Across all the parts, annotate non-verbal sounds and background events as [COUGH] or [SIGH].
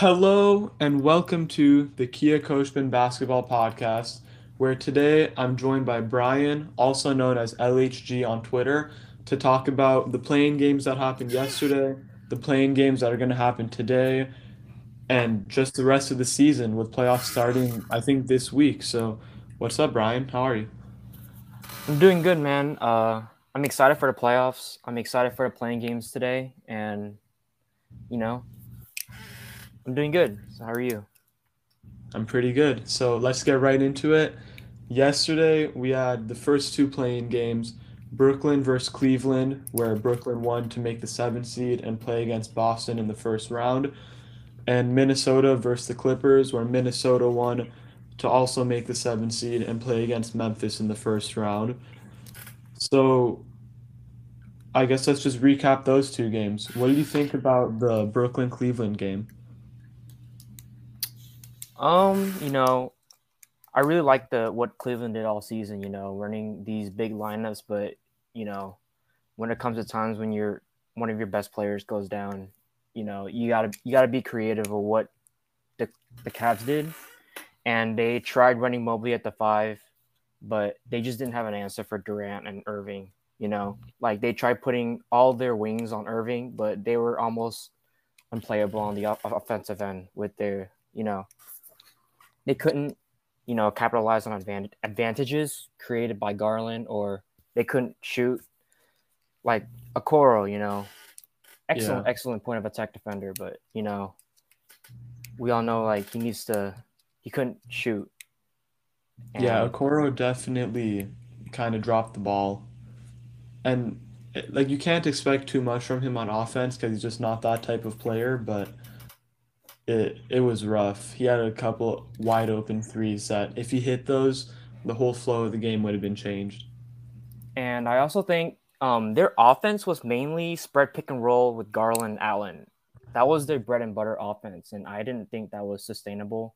Hello and welcome to the Kia Khoshbin Basketball Podcast, where today I'm joined by Brian, also known as LHG on Twitter, to talk about the play-in games that happened yesterday, the play-in games that are going to happen today, and just the rest of the season with playoffs starting, I think, this week. So, what's up, Brian? How are you? I'm doing good, man. Uh, I'm excited for the playoffs. I'm excited for the play-in games today, and you know, I'm doing good. So how are you? I'm pretty good. So let's get right into it. Yesterday we had the first two play-in games, Brooklyn versus Cleveland, where Brooklyn won to make the seventh seed and play against Boston in the first round, and Minnesota versus the Clippers, where Minnesota won to also make the seventh seed and play against Memphis in the first round. So I guess let's just recap those two games. What do you think about the Brooklyn Cleveland game? Um, you know, I really like the what Cleveland did all season, you know, running these big lineups, but you know, when it comes to times when you're one of your best players goes down, you know, you gotta you gotta be creative of what the the Cavs did. And they tried running Mobley at the five, but they just didn't have an answer for Durant and Irving. You know, like they tried putting all their wings on Irving, but they were almost unplayable on the offensive end with their, you know, they couldn't, you know, capitalize on advantage, advantages created by Garland, or they couldn't shoot like Okoro, you know, excellent, yeah. excellent point of attack defender, but you know, we all know like he needs to, he couldn't shoot. And, yeah, Okoro definitely kind of dropped the ball, and like you can't expect too much from him on offense because he's just not that type of player, but it it was rough. He had a couple wide open threes that if he hit those, the whole flow of the game would have been changed. And I also think um, their offense was mainly spread pick and roll with Garland Allen. That was their bread and butter offense, and I didn't think that was sustainable.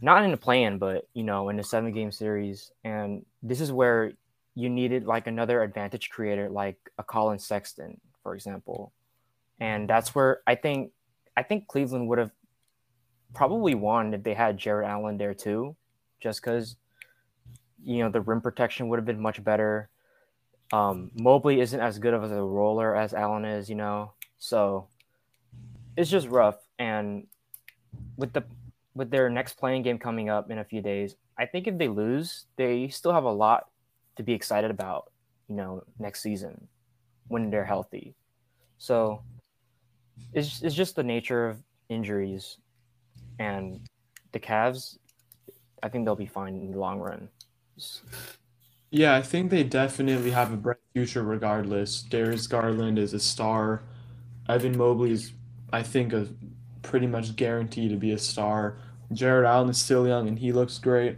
Not in the plan, but you know, in the seven game series. And this is where you needed like another advantage creator, like a Collin Sexton, for example. And that's where I think I think Cleveland would have probably won if they had Jarrett Allen there too, just because you know the rim protection would have been much better. Um, Mobley isn't as good of a roller as Allen is, you know, so it's just rough. And with the with their next play-in game coming up in a few days, I think if they lose, they still have a lot to be excited about, you know, next season when they're healthy. So it's, it's just the nature of injuries and the Cavs. I think they'll be fine in the long run. Yeah, I think they definitely have a bright future regardless. Darius Garland is a star. Evan Mobley is, I think, a pretty much guaranteed to be a star. Jarrett Allen is still young and he looks great.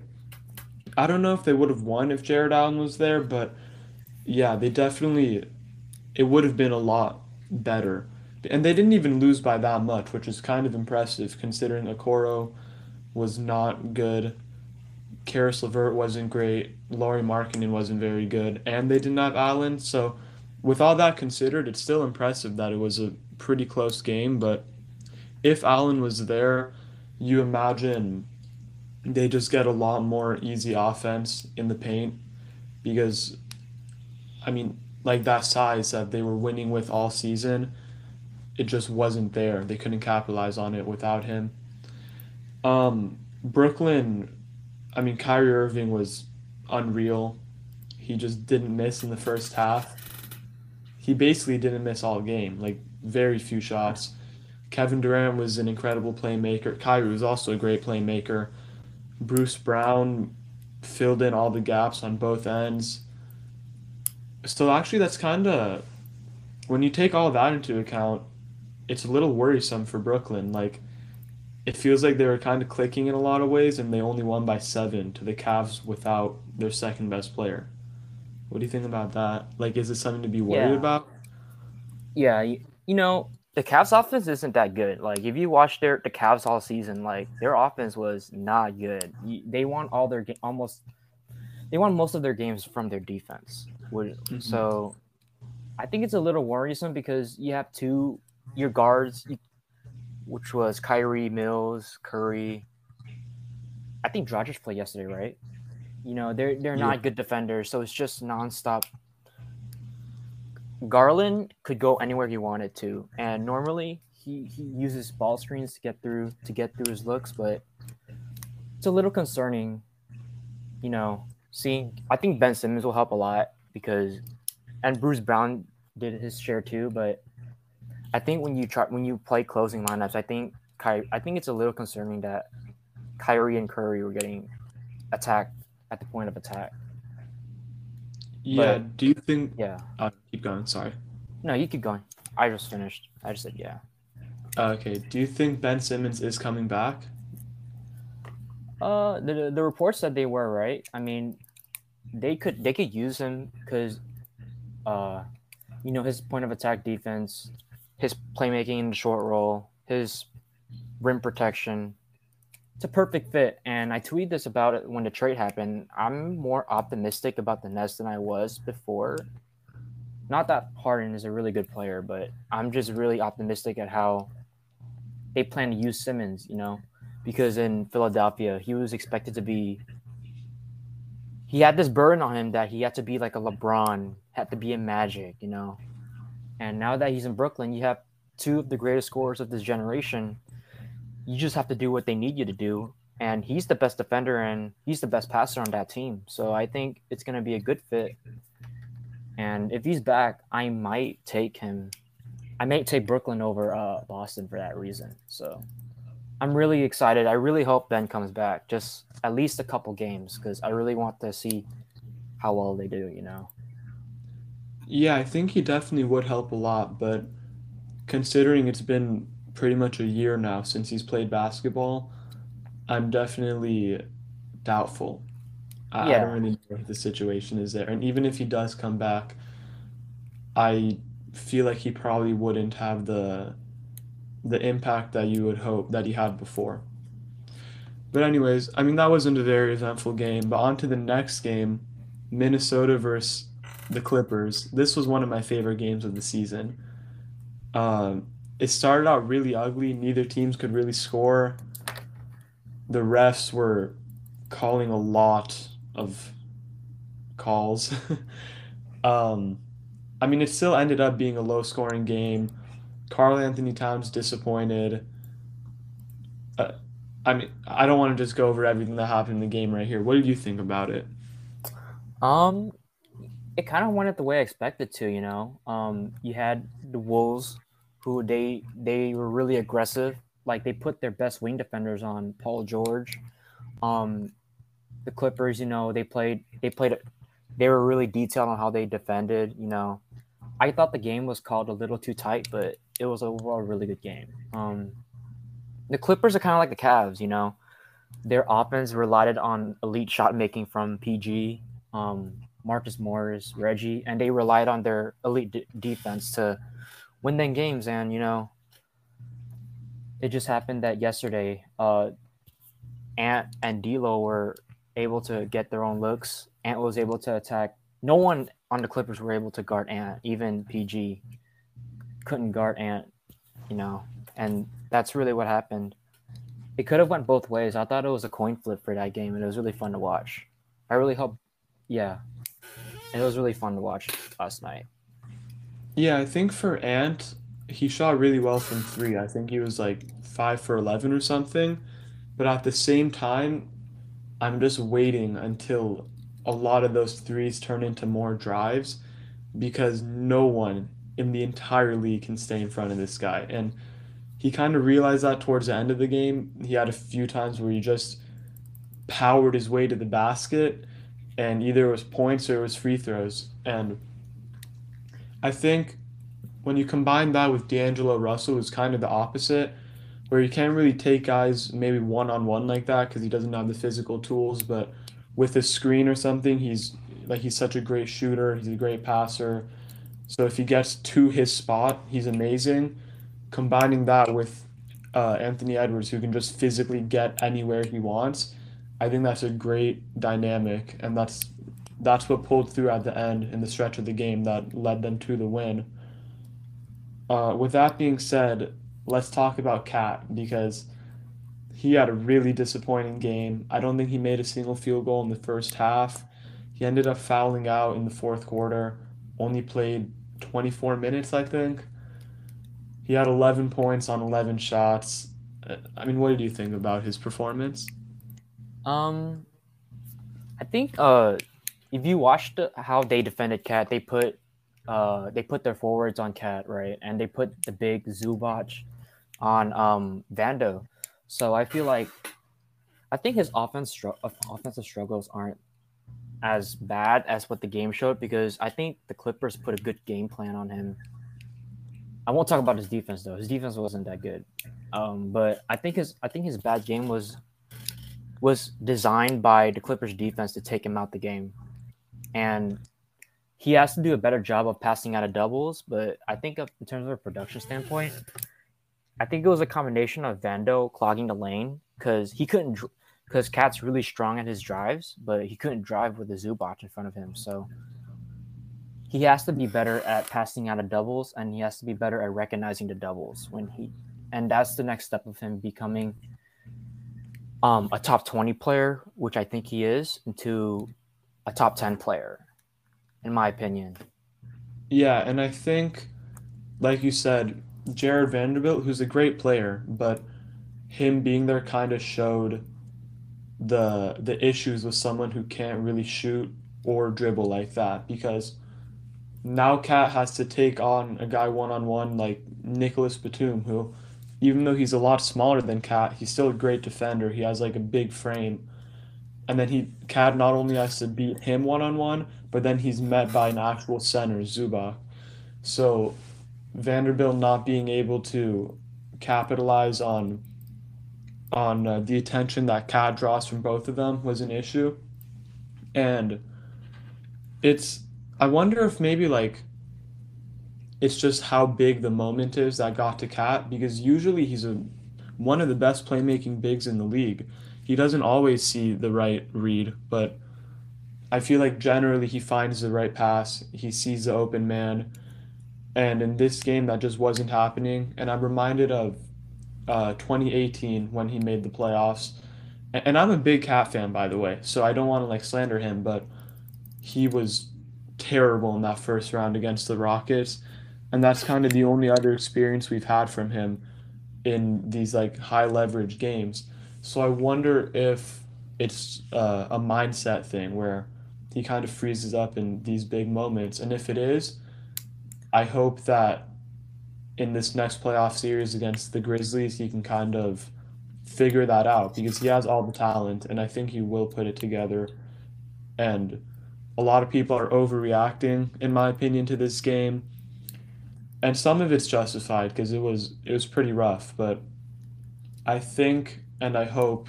I don't know if they would have won if Jarrett Allen was there, but yeah, they definitely it would have been a lot better and they didn't even lose by that much, which is kind of impressive considering Okoro was not good. Caris LeVert wasn't great. Lauri Markkanen wasn't very good, and they didn't have Allen. So, with all that considered, it's still impressive that it was a pretty close game. But if Allen was there, you imagine they just get a lot more easy offense in the paint because, I mean, like that size that they were winning with all season it just wasn't there. They couldn't capitalize on it without him. Um, Brooklyn, I mean, Kyrie Irving was unreal. He just didn't miss in the first half. He basically didn't miss all game, like very few shots. Kevin Durant was an incredible playmaker. Kyrie was also a great playmaker. Bruce Brown filled in all the gaps on both ends. So actually, that's kind of when you take all that into account, it's a little worrisome for Brooklyn. Like, it feels like they were kind of clicking in a lot of ways, and they only won by seven to the Cavs without their second best player. What do you think about that? Like, is it something to be worried yeah. about? Yeah, you, you know, the Cavs offense isn't that good. Like, if you watch their the Cavs all season, like their offense was not good. They won all their almost. They won most of their games from their defense. Mm-hmm. So, I think it's a little worrisome because you have two your guards, which was Kyrie, Mills, Curry. I think Dragic played yesterday, right? You know, they're they're not Yeah. good defenders, so it's just nonstop. Garland could go anywhere he wanted to, and normally he, he uses ball screens to get through to get through his looks, but it's a little concerning. You know, seeing I think Ben Simmons will help a lot because, and Bruce Brown did his share too, but I think when you try when you play closing lineups, I think Ky, I think it's a little concerning that Kyrie and Curry were getting attacked at the point of attack. Yeah. But- Do you think? Yeah. Uh, keep going. Sorry. No, you keep going. I just finished. I just said yeah. Okay. Do you think Ben Simmons is coming back? Uh, the the reports said they were right. I mean, they could they could use him because, uh, you know his point of attack defense, his playmaking in the short roll, his rim protection. It's a perfect fit, and I tweeted this about it when the trade happened. I'm more optimistic about the Nets than I was before. Not that Harden is a really good player, but I'm just really optimistic at how they plan to use Simmons. You know, because in Philadelphia, he was expected to be. He had this burden on him that he had to be like a LeBron, had to be a Magic, you know. And now that he's in Brooklyn, you have two of the greatest scorers of this generation. You just have to do what they need you to do. And he's the best defender and he's the best passer on that team. So I think it's going to be a good fit. And if he's back, I might take him. I might take Brooklyn over uh, Boston for that reason. So I'm really excited. I really hope Ben comes back, just at least a couple games, because I really want to see how well they do. You know. Yeah, I think he definitely would help a lot, but considering it's been pretty much a year now since he's played basketball, I'm definitely doubtful. I, I don't really know what the situation is there. And even if he does come back, I feel like he probably wouldn't have the the impact that you would hope that he had before. But anyways, I mean that wasn't a very eventful game, but on to the next game, Minnesota versus the Clippers. This was one of my favorite games of the season. Um, it started out really ugly. Neither teams could really score. The refs were calling a lot of calls. [LAUGHS] um, I mean, it still ended up being a low scoring game. Karl Anthony Towns disappointed. Uh, I mean, I don't want to just go over everything that happened in the game right here. What did you think about it? Um, it kind of went the way I expected to. You know, um, you had the Wolves, who they they were really aggressive. Like they put their best wing defenders on Paul George. Um, the Clippers, you know, they played they played they were really detailed on how they defended. You know, I thought the game was called a little too tight, but it was overall a really good game. Um, the Clippers are kind of like the Cavs. You know, their offense relied on elite shot making from PG um, Marcus Morris, Reggie, and they relied on their elite d- defense to win them games. And you know, it just happened that yesterday, uh, Ant and D'Lo were able to get their own looks. Ant was able to attack. No one on the Clippers were able to guard Ant. Even PG couldn't guard Ant. You know, and that's really what happened. It could have went both ways. I thought it was a coin flip for that game, and it was really fun to watch. I really hope yeah. And it was really fun to watch last night. Yeah, I think for Ant, he shot really well from three. I think he was like five for 11 or something. But at the same time, I'm just waiting until a lot of those threes turn into more drives because no one in the entire league can stay in front of this guy. And he kind of realized that towards the end of the game. He had a few times where he just powered his way to the basket, and either it was points or it was free throws. And I think when you combine that with D'Angelo Russell, who's kind of the opposite, where you can't really take guys maybe one on one like that because he doesn't have the physical tools, but with a screen or something, he's like he's such a great shooter, he's a great passer. So if he gets to his spot, he's amazing. Combining that with uh, Anthony Edwards, who can just physically get anywhere he wants, I think that's a great dynamic, and that's that's what pulled through at the end in the stretch of the game that led them to the win. Uh, with that being said, let's talk about Cat because he had a really disappointing game. I don't think he made a single field goal in the first half. He ended up fouling out in the fourth quarter, only played 24 minutes, I think. He had 11 points on 11 shots. Uh, I mean, what did you think about his performance? Um, I think uh, if you watched how they defended Cat, they put uh they put their forwards on Cat right, and they put the big Zubac on um Vando. So I feel like I think his offense offensive struggles aren't as bad as what the game showed because I think the Clippers put a good game plan on him. I won't talk about his defense though. His defense wasn't that good. Um, but I think his I think his bad game was was designed by the Clippers defense to take him out the game. And he has to do a better job of passing out of doubles, but I think of, in terms of a production standpoint, I think it was a combination of Vando clogging the lane because he couldn't because Cat's really strong at his drives, but he couldn't drive with the Zubac in front of him. So he has to be better at passing out of doubles, and he has to be better at recognizing the doubles when he. And that's the next step of him becoming um, a top twenty player, which I think he is, into a top ten player, in my opinion. Yeah, and I think, like you said, Jared Vanderbilt, who's a great player, but him being there kind of showed the the issues with someone who can't really shoot or dribble like that because now Cat has to take on a guy one on one like Nicolas Batum, who even though he's a lot smaller than Cat, he's still a great defender. He has like a big frame. And then he Cat not only has to beat him one on one, but then he's met by an actual center, Zubac. So Vanderbilt not being able to capitalize on on uh, the attention that Cat draws from both of them was an issue. And it's I wonder if maybe like it's just how big the moment is that got to Cat because usually he's a one of the best playmaking bigs in the league. He doesn't always see the right read, but I feel like generally he finds the right pass. He sees the open man and in this game, that just wasn't happening. And I'm reminded of uh, 2018 when he made the playoffs. And, I'm a big Cat fan, by the way, so I don't want to like slander him, but he was terrible in that first round against the Rockets. And that's kind of the only other experience we've had from him in these like high leverage games. So I wonder if it's uh, a mindset thing where he kind of freezes up in these big moments. And if it is, I hope that in this next playoff series against the Grizzlies, he can kind of figure that out because he has all the talent and I think he will put it together. And a lot of people are overreacting, in my opinion, to this game. And some of it's justified because it was it was pretty rough, but I think and I hope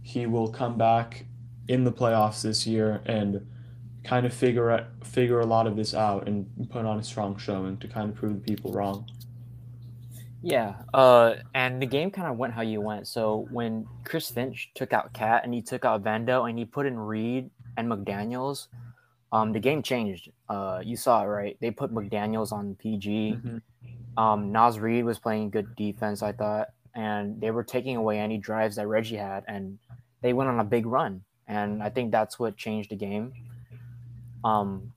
he will come back in the playoffs this year and kind of figure out, figure a lot of this out and put on a strong showing to kind of prove the people wrong. Yeah, uh, and the game kind of went how you went. So when Chris Finch took out Cat and he took out Vando and he put in Reid and McDaniels, um, the game changed. Uh, you saw it right. They put McDaniels on PG. Mm-hmm. Um, Naz Reid was playing good defense, I thought, and they were taking away any drives that Reggie had, and they went on a big run. And I think that's what changed the game um,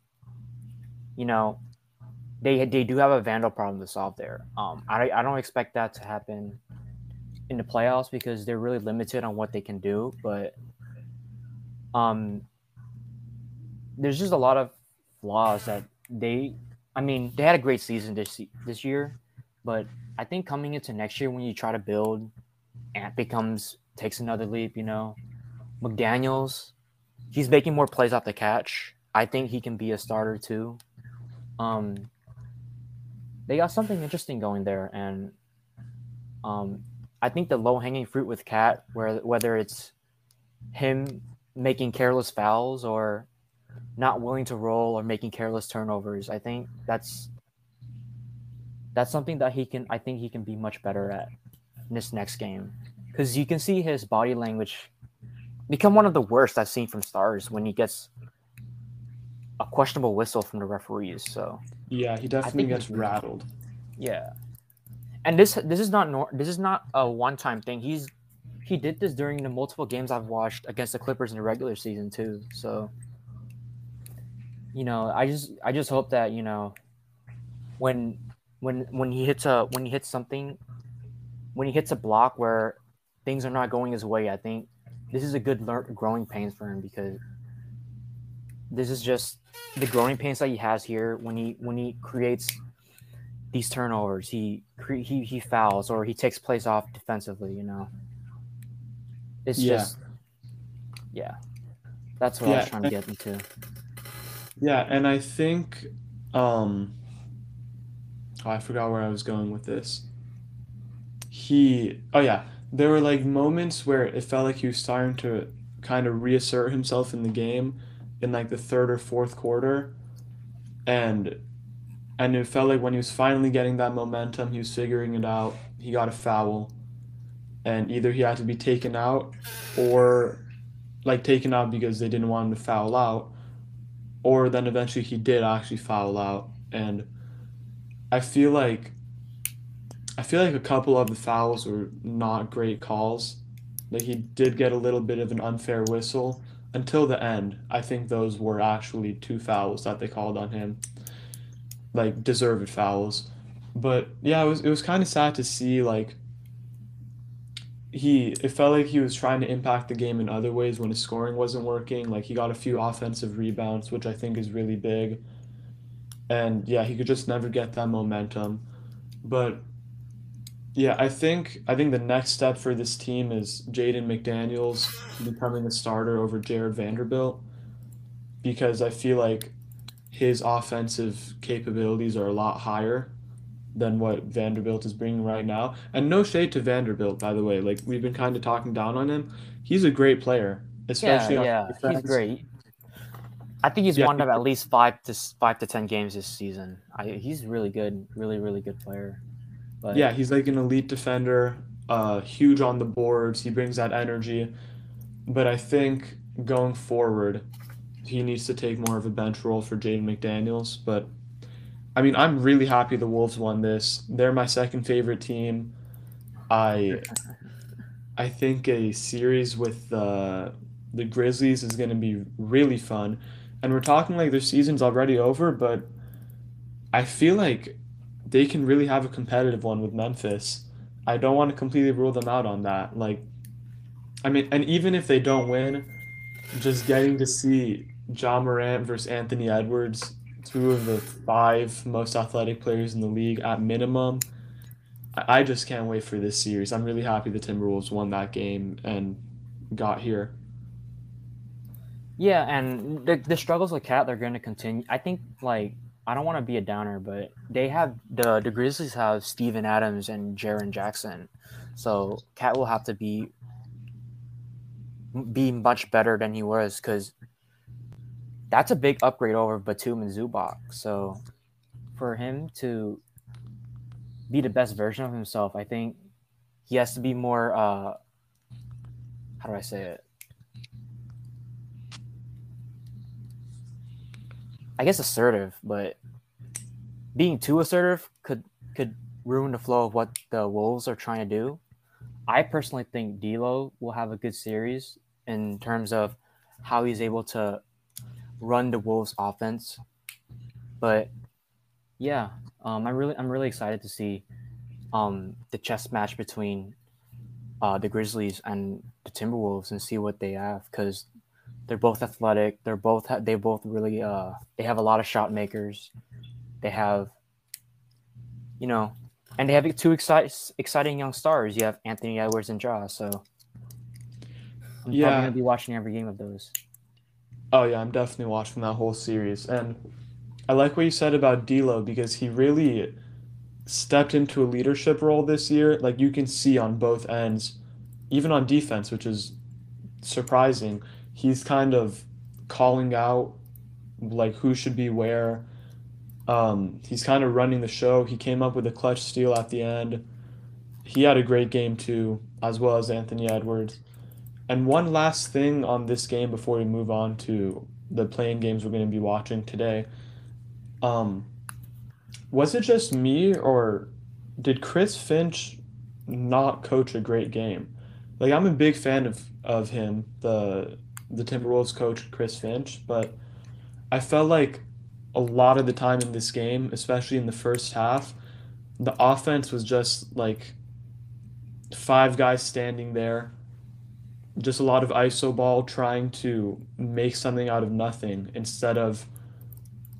you know, they they do have a Vando problem to solve there. Um, I I don't expect that to happen in the playoffs because they're really limited on what they can do. But um, there's just a lot of flaws that they. I mean, they had a great season this this year, but I think coming into next year when you try to build, Ant becomes takes another leap. You know, McDaniel's, he's making more plays off the catch. I think he can be a starter too. Um, they got something interesting going there, and um, I think the low hanging fruit with Cat, where whether it's him making careless fouls or not willing to roll or making careless turnovers, I think that's that's something that he can. I think he can be much better at in this next game because you can see his body language become one of the worst I've seen from stars when he gets a questionable whistle from the referees. So yeah, he definitely gets rattled. Yeah, and this this is not nor- this is not a one time thing. He's he did this during the multiple games I've watched against the Clippers in the regular season too. So you know, I just I just hope that you know when when when he hits a when he hits something when he hits a block where things are not going his way, I think this is a good lear- growing pains for him because this is just the growing pains that he has here when he when he creates these turnovers, he cre- he he fouls or he takes plays off defensively. You know, it's Yeah. just yeah, that's what I Yeah, was trying to get into. Yeah, and I think um oh, I forgot where I was going with this. He oh yeah, there were like moments where it felt like he was starting to kind of reassert himself in the game in like the third or fourth quarter and and it felt like when he was finally getting that momentum, he was figuring it out. He got a foul and either he had to be taken out or like taken out because they didn't want him to foul out or then eventually he did actually foul out. And i feel like i feel like a couple of the fouls were not great calls. Like he did get a little bit of an unfair whistle. Until the end i think those were actually two fouls that they called on him. Like deserved fouls. But yeah it was it was kind of sad to see like he it felt like he was trying to impact the game in other ways when his scoring wasn't working. Like he got a few offensive rebounds, which I think is really big. And yeah, he could just never get that momentum. But yeah, I think I think the next step for this team is Jaden McDaniels becoming a starter over Jared Vanderbilt because I feel like his offensive capabilities are a lot higher than what Vanderbilt is bringing right now. And no shade to Vanderbilt, by the way. Like we've been kind of talking down on him. He's a great player, Yeah, especially on yeah, he's great. I think he's Yeah, won at least five to five to ten games this season. I, he's really good, really really good player. But Yeah, he's like an elite defender, uh, huge on the boards. He brings that energy. But I think going forward, he needs to take more of a bench role for Jaden McDaniels. But I mean, I'm really happy the Wolves won this. They're my second favorite team. I I think a series with the the Grizzlies is going to be really fun. And we're talking like their season's already over, but I feel like they can really have a competitive one with Memphis. I don't want to completely rule them out on that. Like, I mean, and even if they don't win, just getting to see Ja Morant versus Anthony Edwards, two of the five most athletic players in the league at minimum, I just can't wait for this series. I'm really happy the Timberwolves won that game and got here. yeah, and the the struggles with Cat they're going to continue. I think like I don't want to be a downer, but they have the the Grizzlies have Steven Adams and Jaren Jackson, so Cat will have to be be much better than he was because that's a big upgrade over Batum and Zubac. So for him to be the best version of himself, I think he has to be more uh how do I say it? I guess assertive, but being too assertive could could ruin the flow of what the Wolves are trying to do. I personally think D'Lo will have a good series in terms of how he's able to run the Wolves offense. But yeah, um, I'm really I'm really excited to see um, the chess match between uh, the Grizzlies and the Timberwolves and see what they have because they're both athletic. They're both ha- they both really uh, they have a lot of shot makers. They have you know, and they have two exci- exciting young stars. You have Anthony Edwards and Ja. So I'm Yeah. probably gonna be watching every game of those. Oh yeah, I'm definitely watching that whole series, and I like what you said about D'Lo because he really stepped into a leadership role this year. Like you can see on both ends, even on defense, which is surprising. He's kind of calling out like who should be where. Um, he's kind of running the show. He came up with a clutch steal at the end. He had a great game too, as well as Anthony Edwards. And one last thing on this game before we move on to the play-in games we're going to be watching today. Um, was it just me or did Chris Finch not coach a great game? Like I'm a big fan of of him, the the Timberwolves coach Chris Finch, but I felt like a lot of the time in this game, especially in the first half, the offense was just like five guys standing there, just a lot of iso ball trying to make something out of nothing instead of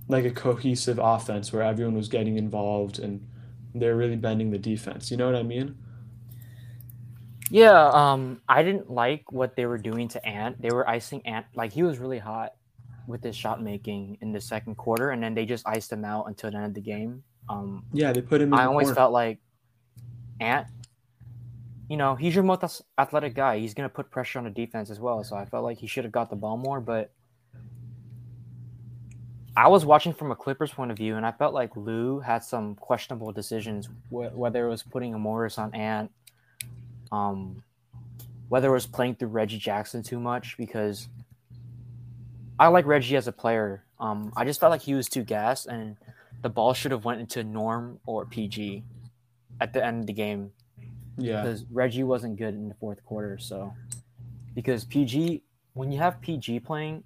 like a cohesive offense where everyone was getting involved and they're really bending the defense. You know what I mean? Yeah, um, I didn't like what they were doing to Ant. They were icing Ant like he was really hot with his shot making in the second quarter, and then they just iced him out until the end of the game. Um, Yeah, they put him in I always corner. felt like Ant, you know, he's your most athletic guy. He's gonna put pressure on the defense as well. So I felt like he should have got the ball more. But I was watching from a Clippers point of view, and I felt like Lue had some questionable decisions, wh- whether it was putting a Morris on Ant, um, whether it was playing through Reggie Jackson too much because I like Reggie as a player. Um, I just felt like he was too gassed, and the ball should have went into Norm or PG at the end of the game Yeah. because Reggie wasn't good in the fourth quarter. So because PG, when you have PG playing,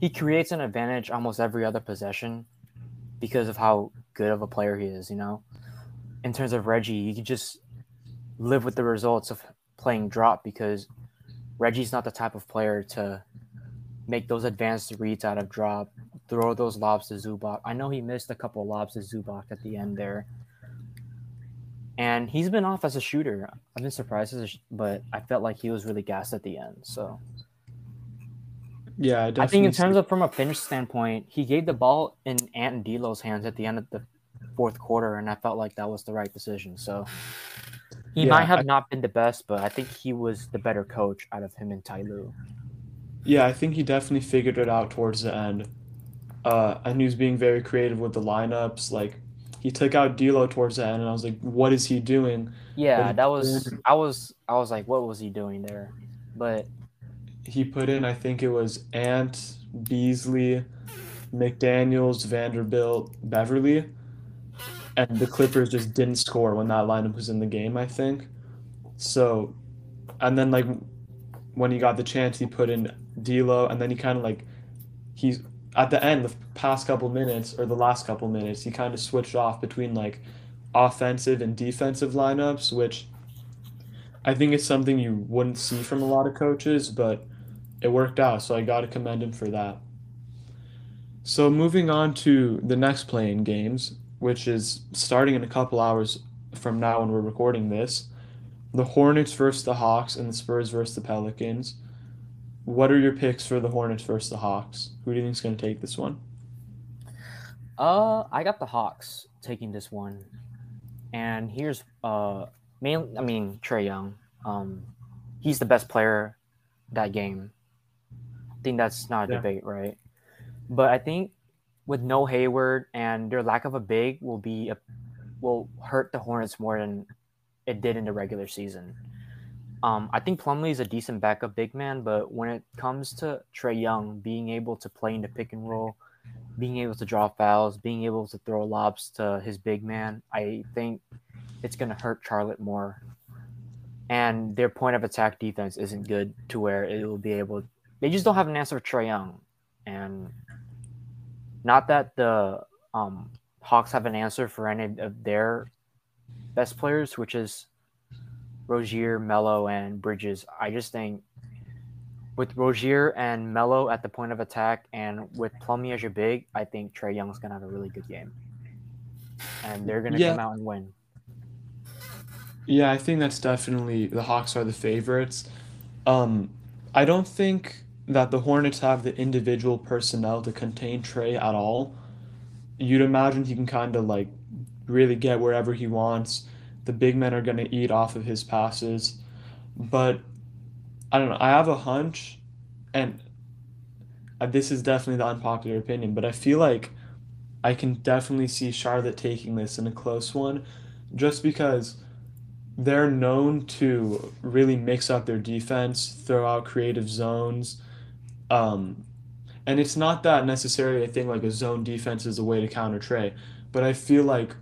he creates an advantage almost every other possession because of how good of a player he is. You know, in terms of Reggie, you can just live with the results of playing drop because Reggie's not the type of player to make those advanced reads out of drop, throw those lobs to Zubac. I know he missed a couple lobs to Zubac at the end there. And he's been off as a shooter. I've been surprised, as a sh- but I felt like he was really gassed at the end. So Yeah, I I think in see- terms of from a finish standpoint, he gave the ball in Ant and D'Lo's hands at the end of the fourth quarter, and I felt like that was the right decision. So he Yeah, might have I- not been the best, but I think he was the better coach out of him and Ty Lue. Yeah, I think he definitely figured it out towards the end. Uh, and he was being very creative with the lineups. Like he took out D'Lo towards the end, and I was like, "What is he doing?" Yeah, he that was did- I was I was like, what was he doing there? But He put in, I think it was Ant, Beasley, McDaniels, Vanderbilt, Beverly, and the Clippers just didn't score when that lineup was in the game. I think so. And then like when he got the chance, he put in D'Lo, and then he kind of like he's at the end, the past couple minutes or the last couple minutes, he kind of switched off between like offensive and defensive lineups, which I think is something you wouldn't see from a lot of coaches, but it worked out, so I got to commend him for that. So moving on to the next play-in games, which is starting in a couple hours from now when we're recording this, the Hornets versus the Hawks and the Spurs versus the Pelicans. What are your picks for the Hornets versus the Hawks? Who do you think is going to take this one? uh I got the Hawks taking this one. And here's uh main I mean Trae Young. Um he's the best player that game. I think that's not a Yeah. debate, right? But I think with no Hayward and their lack of a big will be a, will hurt the Hornets more than it did in the regular season. Um, I think Plumlee is a decent backup big man, but when it comes to Trae Young being able to play in the pick and roll, being able to draw fouls, being able to throw lobs to his big man, I think it's going to hurt Charlotte more. And their point of attack defense isn't good to where it will be able. They just don't have an answer for Trae Young, and not that the um, Hawks have an answer for any of their best players, which is Rozier, Melo, and Bridges. I just think with Rozier and Melo at the point of attack, and with Plumlee as your big, I think Trae Young's gonna have a really good game, and they're gonna Yeah. come out and win. Yeah, I think that's definitely the Hawks are the favorites. Um, I don't think that the Hornets have the individual personnel to contain Trae at all. You'd imagine he can kind of like really get wherever he wants. The big men are going to eat off of his passes. But I don't know. I have a hunch, and this is definitely the unpopular opinion, but I feel like I can definitely see Charlotte taking this in a close one just because they're known to really mix up their defense, throw out creative zones. Um, and it's not that necessarily I think like a zone defense is a way to counter Trae, but I feel like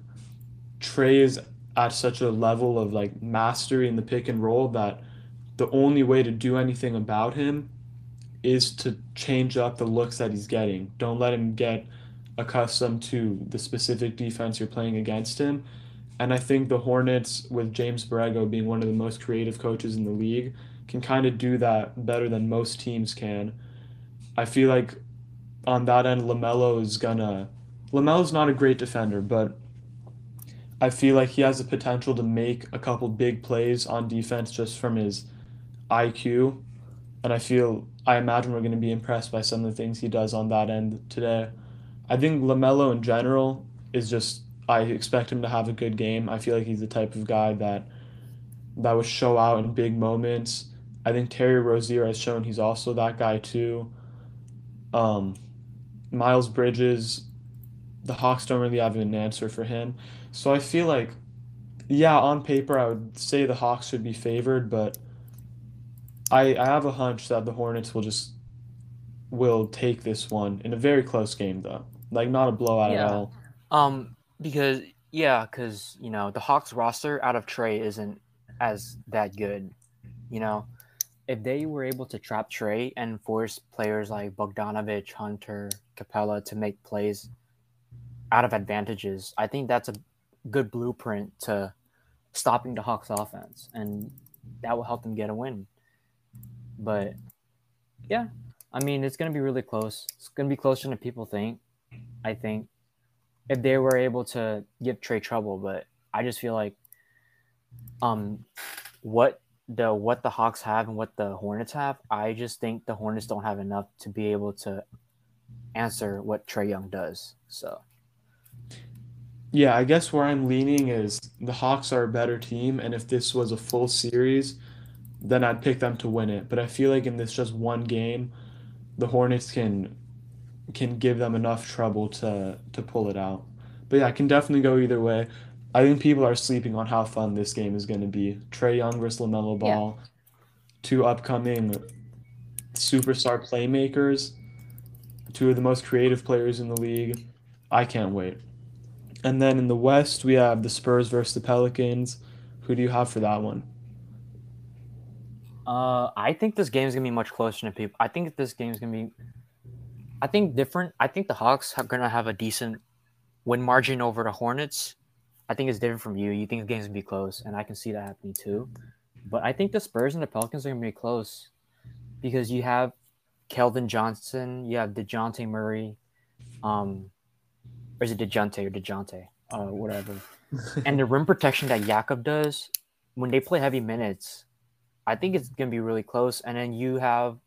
Trae is at such a level of like mastery in the pick and roll that the only way to do anything about him is to change up the looks that he's getting. Don't let him get accustomed to the specific defense you're playing against him. And I think the Hornets, with James Borrego being one of the most creative coaches in the league, can kind of do that better than most teams can. I feel like on that end, LaMelo is gonna. LaMelo's not a great defender, but I feel like he has the potential to make a couple big plays on defense just from his IQ. And I feel, I imagine we're going to be impressed by some of the things he does on that end today. I think LaMelo in general is just, I expect him to have a good game. I feel like he's the type of guy that that would show out in big moments. I think Terry Rozier has shown he's also that guy too. Um, Miles Bridges, the Hawks don't really have an answer for him. So I feel like, yeah, on paper I would say the Hawks should be favored, but I I have a hunch that the Hornets will just will take this one in a very close game though. Like not a blowout at Yeah. all. Um, because yeah, because you know the Hawks roster out of Trae isn't as that good. You know, if they were able to trap Trae and force players like Bogdanovic, Hunter, Capella to make plays out of advantages, I think that's a good blueprint to stopping the Hawks offense, and that will help them get a win. But yeah, I mean it's gonna be really close. It's gonna be closer than people think. I think if they were able to give Trae trouble, but I just feel like um what the what the Hawks have and what the Hornets have, I just think the Hornets don't have enough to be able to answer what Trae Young does. So Yeah, I guess where I'm leaning is the Hawks are a better team, and if this was a full series, then I'd pick them to win it. But I feel like in this just one game, the Hornets can can give them enough trouble to to pull it out. But yeah, I can definitely go either way. I think people are sleeping on how fun this game is going to be. Trae Young versus LaMelo yeah, Ball, two upcoming superstar playmakers, two of the most creative players in the league. I can't wait. And then in the West, we have the Spurs versus the Pelicans. Who do you have for that one? uh, I think this game is gonna be much closer than people. I think this game is gonna be. I think different. I think the Hawks are gonna have a decent win margin over the Hornets. I think it's different from you. You think the game's gonna be close, and I can see that happening too. But I think the Spurs and the Pelicans are gonna be close because you have Keldon Johnson, you have DeJounte Murray, um, or is it DeJounte or DeJounte, uh, [LAUGHS] whatever. And the rim protection that Jakob does when they play heavy minutes, I think it's gonna be really close. And then you have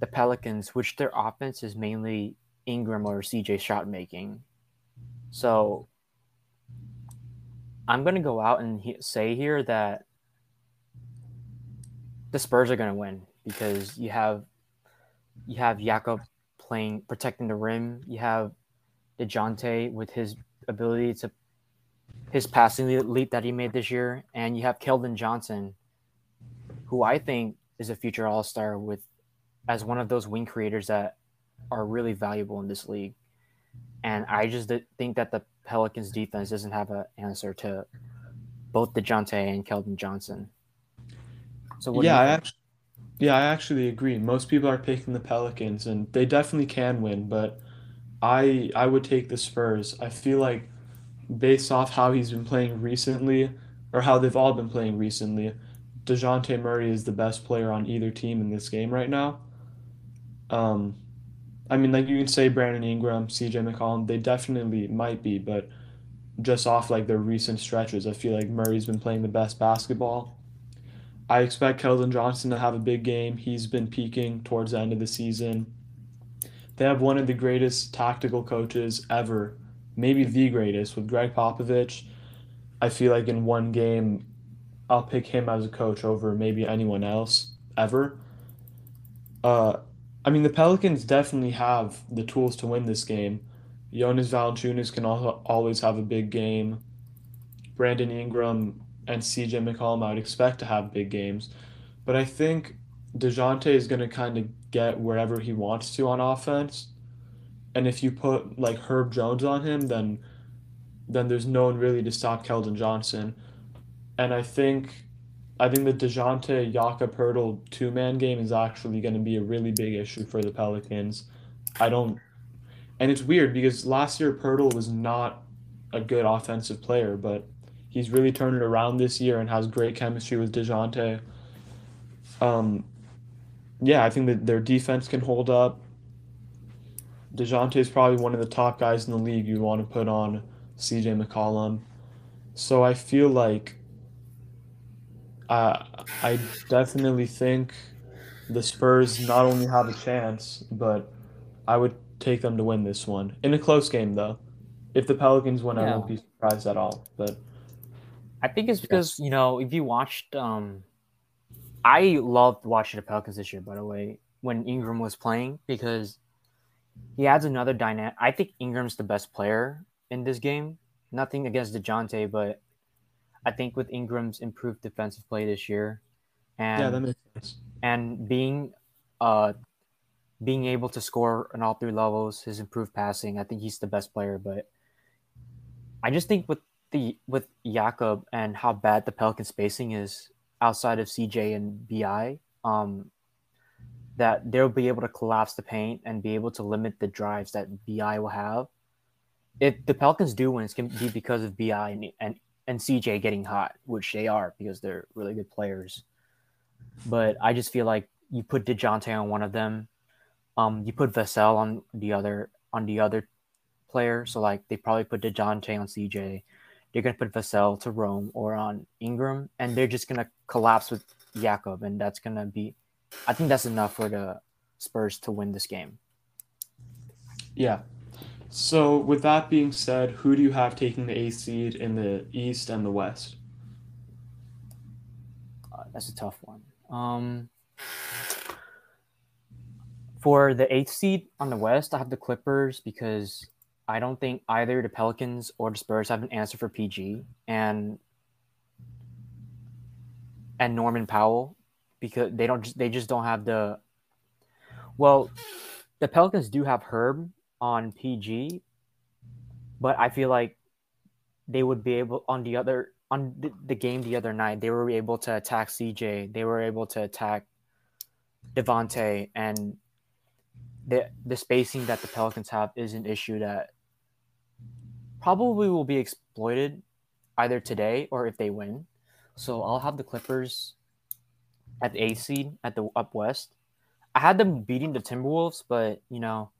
the Pelicans, which their offense is mainly Ingram or CJ shot making. So I'm gonna go out and he- say here that the Spurs are gonna win because you have you have Jakob playing protecting the rim. You have Dejounte with his ability to his passing leap that he made this year, and you have Keldon Johnson, who I think is a future All Star with as one of those wing creators that are really valuable in this league. And I just think that the Pelicans defense doesn't have an answer to both Dejounte and Keldon Johnson. So what Yeah, I actually, yeah, I actually agree. Most people are picking the Pelicans, and they definitely can win, but I I would take the Spurs. I feel like based off how he's been playing recently, or how they've all been playing recently, DeJounte Murray is the best player on either team in this game right now. Um, I mean, like you can say Brandon Ingram, CJ McCollum, they definitely might be, but just off like their recent stretches, I feel like Murray's been playing the best basketball. I expect Keldon Johnson to have a big game. He's been peaking towards the end of the season. They have one of the greatest tactical coaches ever, maybe the greatest, with Gregg Popovich. I feel like in one game, I'll pick him as a coach over maybe anyone else ever. Uh, I mean, the Pelicans definitely have the tools to win this game. Jonas Valanciunas can also always have a big game. Brandon Ingram and CJ McCollum, I would expect to have big games. But I think DeJounte is going to kind of get wherever he wants to on offense. And if you put like Herb Jones on him, then then there's no one really to stop Keldon Johnson. And I think I think the DeJounte Jakob Poeltl two man game is actually going to be a really big issue for the Pelicans. I don't, and it's weird because last year Poeltl was not a good offensive player, but he's really turned it around this year and has great chemistry with DeJounte. Um, yeah, I think that their defense can hold up. DeJounte is probably one of the top guys in the league you want to put on CJ McCollum. So I feel like uh, I definitely think the Spurs not only have a chance, but I would take them to win this one in a close game, though. If the Pelicans win, I won't be surprised at all. But I think it's because you know if you watched, um, I loved watching the Pelicans this year. By the way, when Ingram was playing, because he adds another dynamic. I think Ingram's the best player in this game. Nothing against Dejounte, but I think with Ingram's improved defensive play this year, and yeah, that makes sense. and being uh being able to score on all three levels, his improved passing, I think he's the best player. But I just think with the with Jakob and how bad the Pelican spacing is outside of CJ and BI, um, that they'll be able to collapse the paint and be able to limit the drives that BI will have. If the Pelicans do win, it's going to be because of BI and, and and CJ getting hot, which they are because they're really good players. But I just feel like you put Dejounte on one of them, um, you put Vassell on the other on the other player. So like they probably put Dejounte on CJ. They're gonna put Vassell to Rome or on Ingram, and they're just gonna collapse with Jakob, and that's gonna be. I think that's enough for the Spurs to win this game. Yeah. So with that being said, who do you have taking the eighth seed in the East and the West? Uh, that's a tough one. Um, for the eighth seed on the West, I have the Clippers because I don't think either the Pelicans or the Spurs have an answer for PG and and Norman Powell because they don't just they just don't have the well the Pelicans do have Herb on PG but I feel like they would be able on the other on the, the game the other night they were able to attack CJ they were able to attack Devonte and the the spacing that the Pelicans have is an issue that probably will be exploited either today or if they win. So I'll have the Clippers at the eighth seed at the up west. I had them beating the Timberwolves, but you know,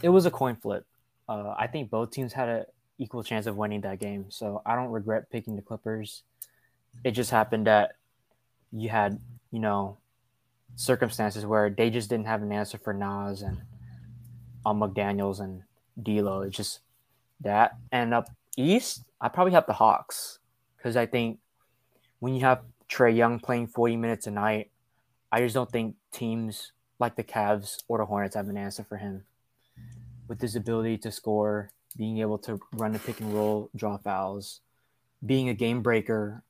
it was a coin flip. Uh, I think both teams had an equal chance of winning that game, so I don't regret picking the Clippers. It just happened that you had, you know, circumstances where they just didn't have an answer for Naz and um, McDaniels and D'Lo. It just that. And up east, I probably have the Hawks because I think when you have Trae Young playing 40 minutes a night, I just don't think teams like the Cavs or the Hornets have an answer for him. With his ability to score, being able to run the pick and roll, draw fouls, being a game breaker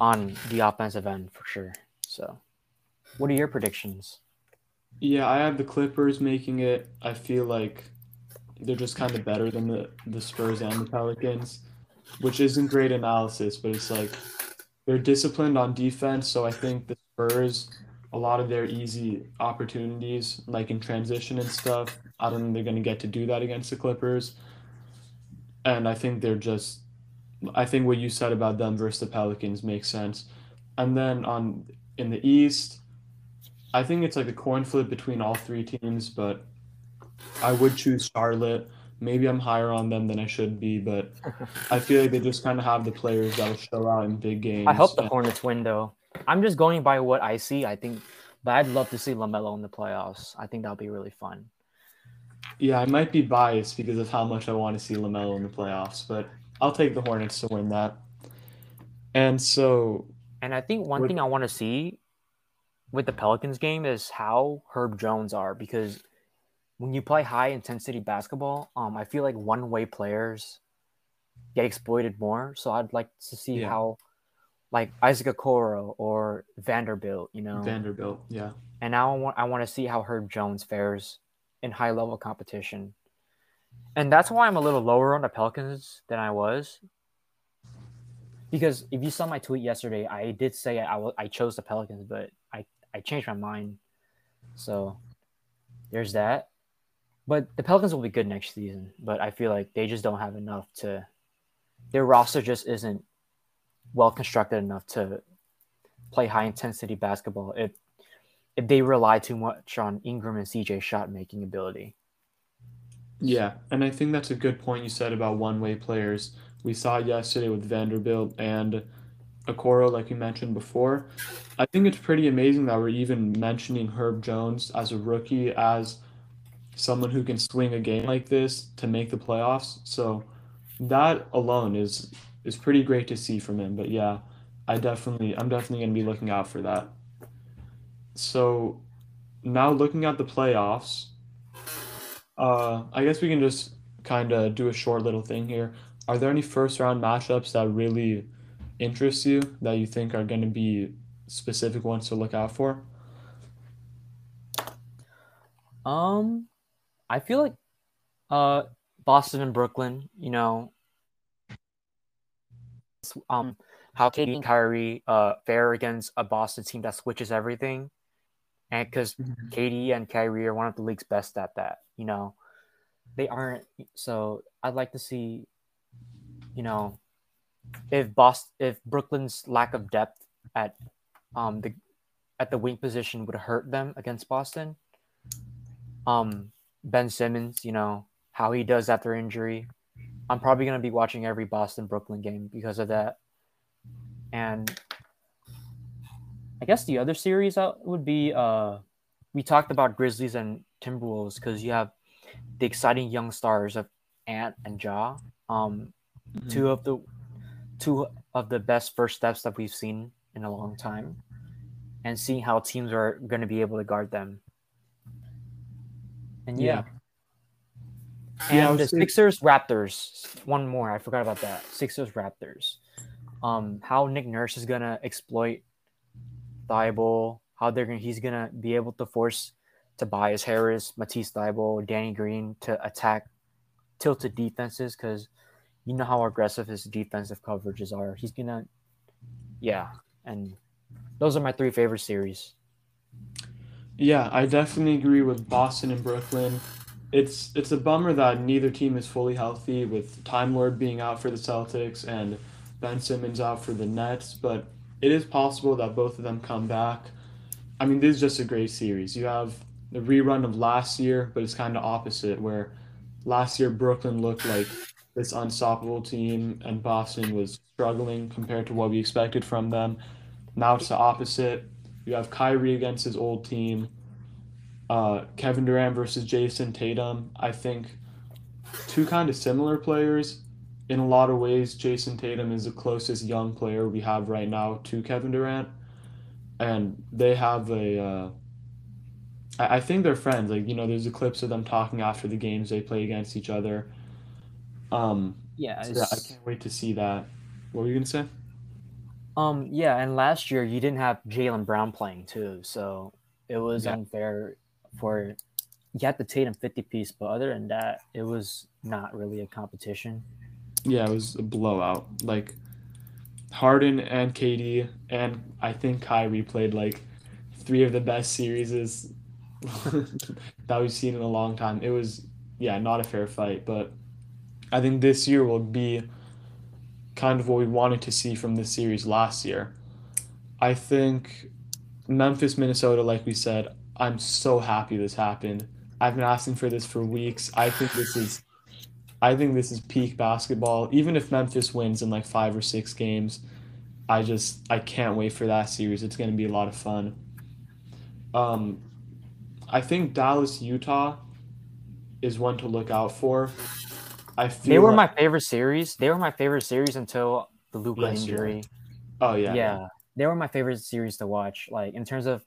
on the offensive end for sure. So, what are your predictions? Yeah, I have the Clippers making it. I feel like they're just kind of better than the, the Spurs and the Pelicans, which isn't great analysis, but it's like they're disciplined on defense. So I think the Spurs, a lot of their easy opportunities, like in transition and stuff, I don't think they're going to get to do that against the Clippers. And I think they're just, I think what you said about them versus the Pelicans makes sense. And then on in the East, I think it's like a coin flip between all three teams, but I would choose Charlotte. Maybe I'm higher on them than I should be, but I feel like they just kind of have the players that'll show out in big games. I hope the Hornets win, though. I'm just going by what I see. I think, but I'd love to see Lamelo in the playoffs. I think that'll be really fun. yeah, I might be biased because of how much I want to see LaMelo in the playoffs, but I'll take the Hornets to win that. And so, And I think one thing I want to see with the Pelicans game is how Herb Jones are because when you play high intensity basketball, um, I feel like one way players get exploited more. So I'd like to see Yeah. how, like Isaac Okoro or Vanderbilt, you know, Vanderbilt, yeah. and now I want I want to see how Herb Jones fares in high level competition. and that's why I'm a little lower on the Pelicans than I was. Because if you saw my tweet yesterday, I did say I, w- I chose the Pelicans, but I, I changed my mind. So there's that. But the Pelicans will be good next season, but I feel like they just don't have enough to. Their roster just isn't well constructed enough to play high intensity basketball if if they rely too much on Ingram and CJ shot making ability. Yeah, and I think that's a good point you said about one way players. We saw yesterday with Vanderbilt and Okoro, like you mentioned before. I think it's pretty amazing that we're even mentioning Herb Jones as a rookie, as someone who can swing a game like this to make the playoffs. So that alone is is pretty great to see from him. But yeah, I definitely I'm definitely gonna be looking out for that. So now looking at the playoffs, uh, I guess we can just kind of do a short little thing here. Are there any first round matchups that really interest you that you think are going to be specific ones to look out for? Um, I feel like uh Boston and Brooklyn, you know, um how KD and Kyrie uh fare against a Boston team that switches everything. And because Mhm. KD and Kyrie are one of the league's best at that, you know. They aren't so I'd like to see, you know, if Boston if Brooklyn's lack of depth at um the at the wing position would hurt them against Boston. Um Ben Simmons, you know, how he does after injury. I'm probably going to be watching every Boston Brooklyn game because of that. And I guess the other series out would be uh we talked about Grizzlies and Timberwolves because you have the exciting young stars of Ant and Ja. Um Mhm. two of the two of the best first steps that we've seen in a long time. And seeing how teams are going to be able to guard them. And yeah. Yeah, And would the Sixers Raptors. One more, I forgot about that. Sixers Raptors. Um, how Nick Nurse is gonna exploit Thybulle, how they're gonna he's gonna be able to force Tobias Harris, Matisse Thybulle, Danny Green to attack tilted defenses because you know how aggressive his defensive coverages are. He's gonna yeah, and those are my three favorite series. Yeah, I definitely agree with Boston and Brooklyn. It's it's a bummer that neither team is fully healthy with Time Lord being out for the Celtics and Ben Simmons out for the Nets, but it is possible that both of them come back. I mean, this is just a great series. You have the rerun of last year, but it's kind of opposite where last year Brooklyn looked like this unstoppable team and Boston was struggling compared to what we expected from them. Now it's the opposite. You have Kyrie against his old team. Uh, Kevin Durant versus Jayson Tatum. I think two kind of similar players. In a lot of ways, Jayson Tatum is the closest young player we have right now to Kevin Durant, and they have a. Uh, I, I think they're friends. Like you know, there's the clips of them talking after the games they play against each other. Um, Yeah, so yeah, I can't wait to see that. What were you gonna say? Um, yeah, and last year you didn't have Jaylen Brown playing too, so it was Yeah. unfair for you had the Tatum 50 piece, but other than that, it was not really a competition. Yeah, it was a blowout. Like Harden and KD and I think Kyrie played like three of the best series [LAUGHS] that we've seen in a long time. It was yeah, not a fair fight, but I think this year will be kind of what we wanted to see from this series last year. I think Memphis, Minnesota, like we said, I'm so happy this happened. I've been asking for this for weeks. I think this is I think this is peak basketball. Even if Memphis wins in like five or six games, I just I can't wait for that series. It's going to be a lot of fun. Um, I think Dallas Utah is one to look out for. I feel They were like- my favorite series. They were my favorite series until the Luka Last year. injury. oh yeah Yeah. they were my favorite series to watch. Like in terms of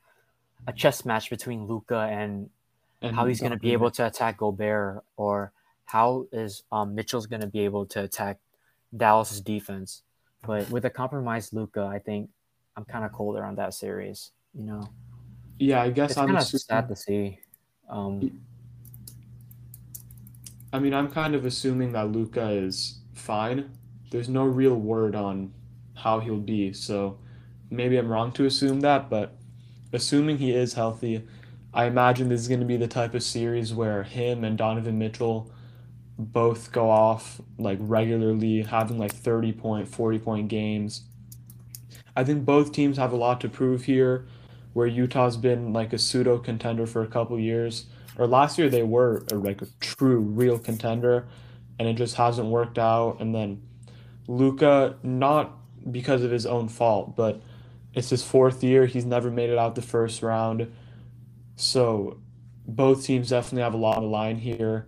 a chess match between Luka and and how he's going to be able to attack Gobert, or how is um, Mitchell's going to be able to attack Dallas's defense. But with a compromised Luka, I think I'm kind of colder on that series. You know, Yeah, I guess it's I'm kind of sad to see. Um, I mean, I'm kind of assuming that Luka is fine. There's no real word on how he'll be, so maybe I'm wrong to assume that, but assuming he is healthy, I imagine this is going to be the type of series where him and Donovan Mitchell both go off like regularly, having like 30 point, 40 point games. I think both teams have a lot to prove here, where Utah's been like a pseudo contender for a couple years. Or last year they were a, like a true, real contender, and it just hasn't worked out. And then Luka, not because of his own fault, but it's his fourth year. He's never made it out the first round. So both teams definitely have a lot on the line here.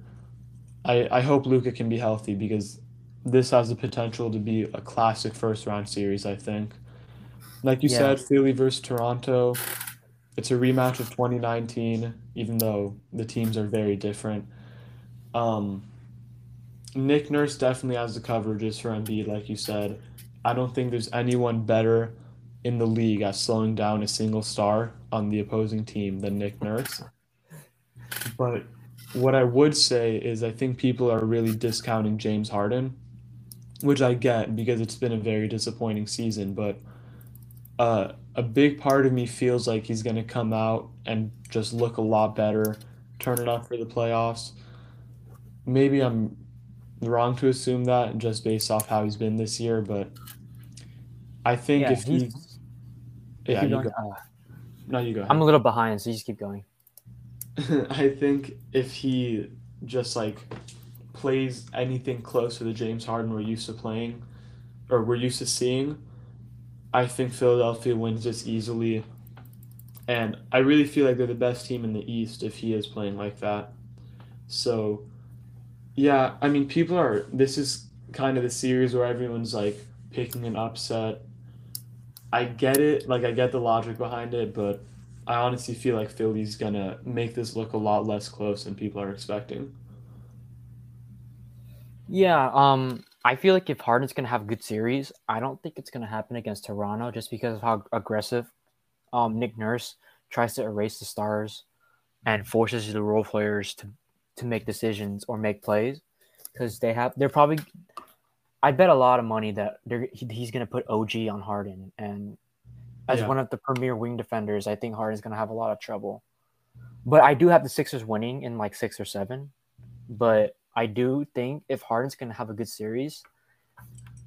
I, I hope Luka can be healthy because this has the potential to be a classic first round series, I think. Like you Yeah. said, Philly versus Toronto. It's a rematch of 2019, even though the teams are very different. Um, Nick Nurse definitely has the coverages for Embiid, like you said. I don't think there's anyone better in the league at slowing down a single star on the opposing team than Nick Nurse. But what I would say is I think people are really discounting James Harden, which I get because it's been a very disappointing season. But uh, a big part of me feels like he's going to come out and just look a lot better, turn it up for the playoffs. Maybe I'm wrong to assume that just based off how he's been this year, but I think Yeah, if he, he's. yeah, you go. No, you go I'm a little behind, so you just keep going. [LAUGHS] I think if he just like plays anything close to the James Harden we're used to playing or we're used to seeing, I think Philadelphia wins this easily. And I really feel like they're the best team in the East if he is playing like that. So, yeah, I mean, people are, this is kind of the series where everyone's like picking an upset. I get it, like, I get the logic behind it, but I honestly feel like Philly's gonna make this look a lot less close than people are expecting. Yeah, um, I feel like if Harden's gonna have a good series, I don't think it's gonna happen against Toronto just because of how aggressive um Nick Nurse tries to erase the stars and forces the role players to to make decisions or make plays because they have they're probably I bet a lot of money that they're he, he's gonna put OG on Harden and as Yeah. one of the premier wing defenders, I think Harden's gonna have a lot of trouble. But I do have the Sixers winning in like six or seven. But I do think if Harden's going to have a good series,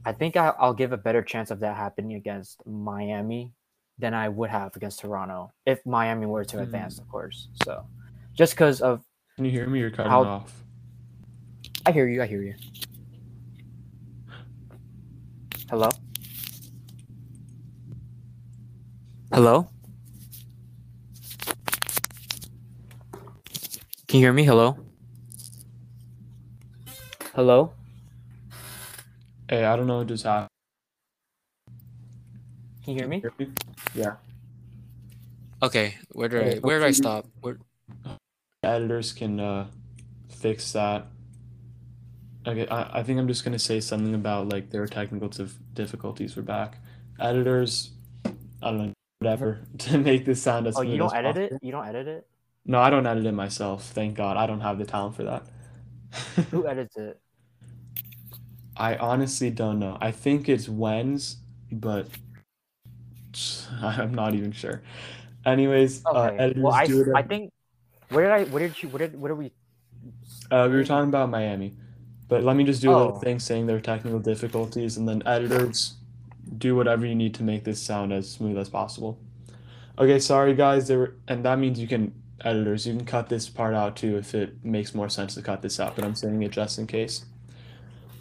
I think I, I'll give a better chance of that happening against Miami than I would have against Toronto if Miami were to advance, of hmm. course. So just because of, Can you hear me? You're cutting How- off. I hear you, I hear you. Hello? Hello? Can you hear me? Hello? Hello? Hey, I don't know what just happened. Can you hear me? Yeah. Okay, where did I where did I stop? Where, editors can uh, fix that. Okay, I, I think I'm just gonna say something about like their technical dif- difficulties were back. Editors, I don't know, whatever, [LAUGHS] to make this sound as Oh, smooth you don't as edit it? You don't edit it? No, I don't edit it myself. Thank God, I don't have the talent for that. Who [LAUGHS] edits it? I honestly don't know. I think it's Wen's, but [LAUGHS] I'm not even sure. Anyways, uh, Okay. editors well, I, do it. I think. Where did I? Where did you? Where did? Where did we? Uh, we were talking about Miami, but let me just do a little Oh. thing saying there are technical difficulties, and then editors do whatever you need to make this sound as smooth as possible. Okay, sorry guys, there were, and that means you can editors, you can cut this part out too if it makes more sense to cut this out, but I'm saying it just in case.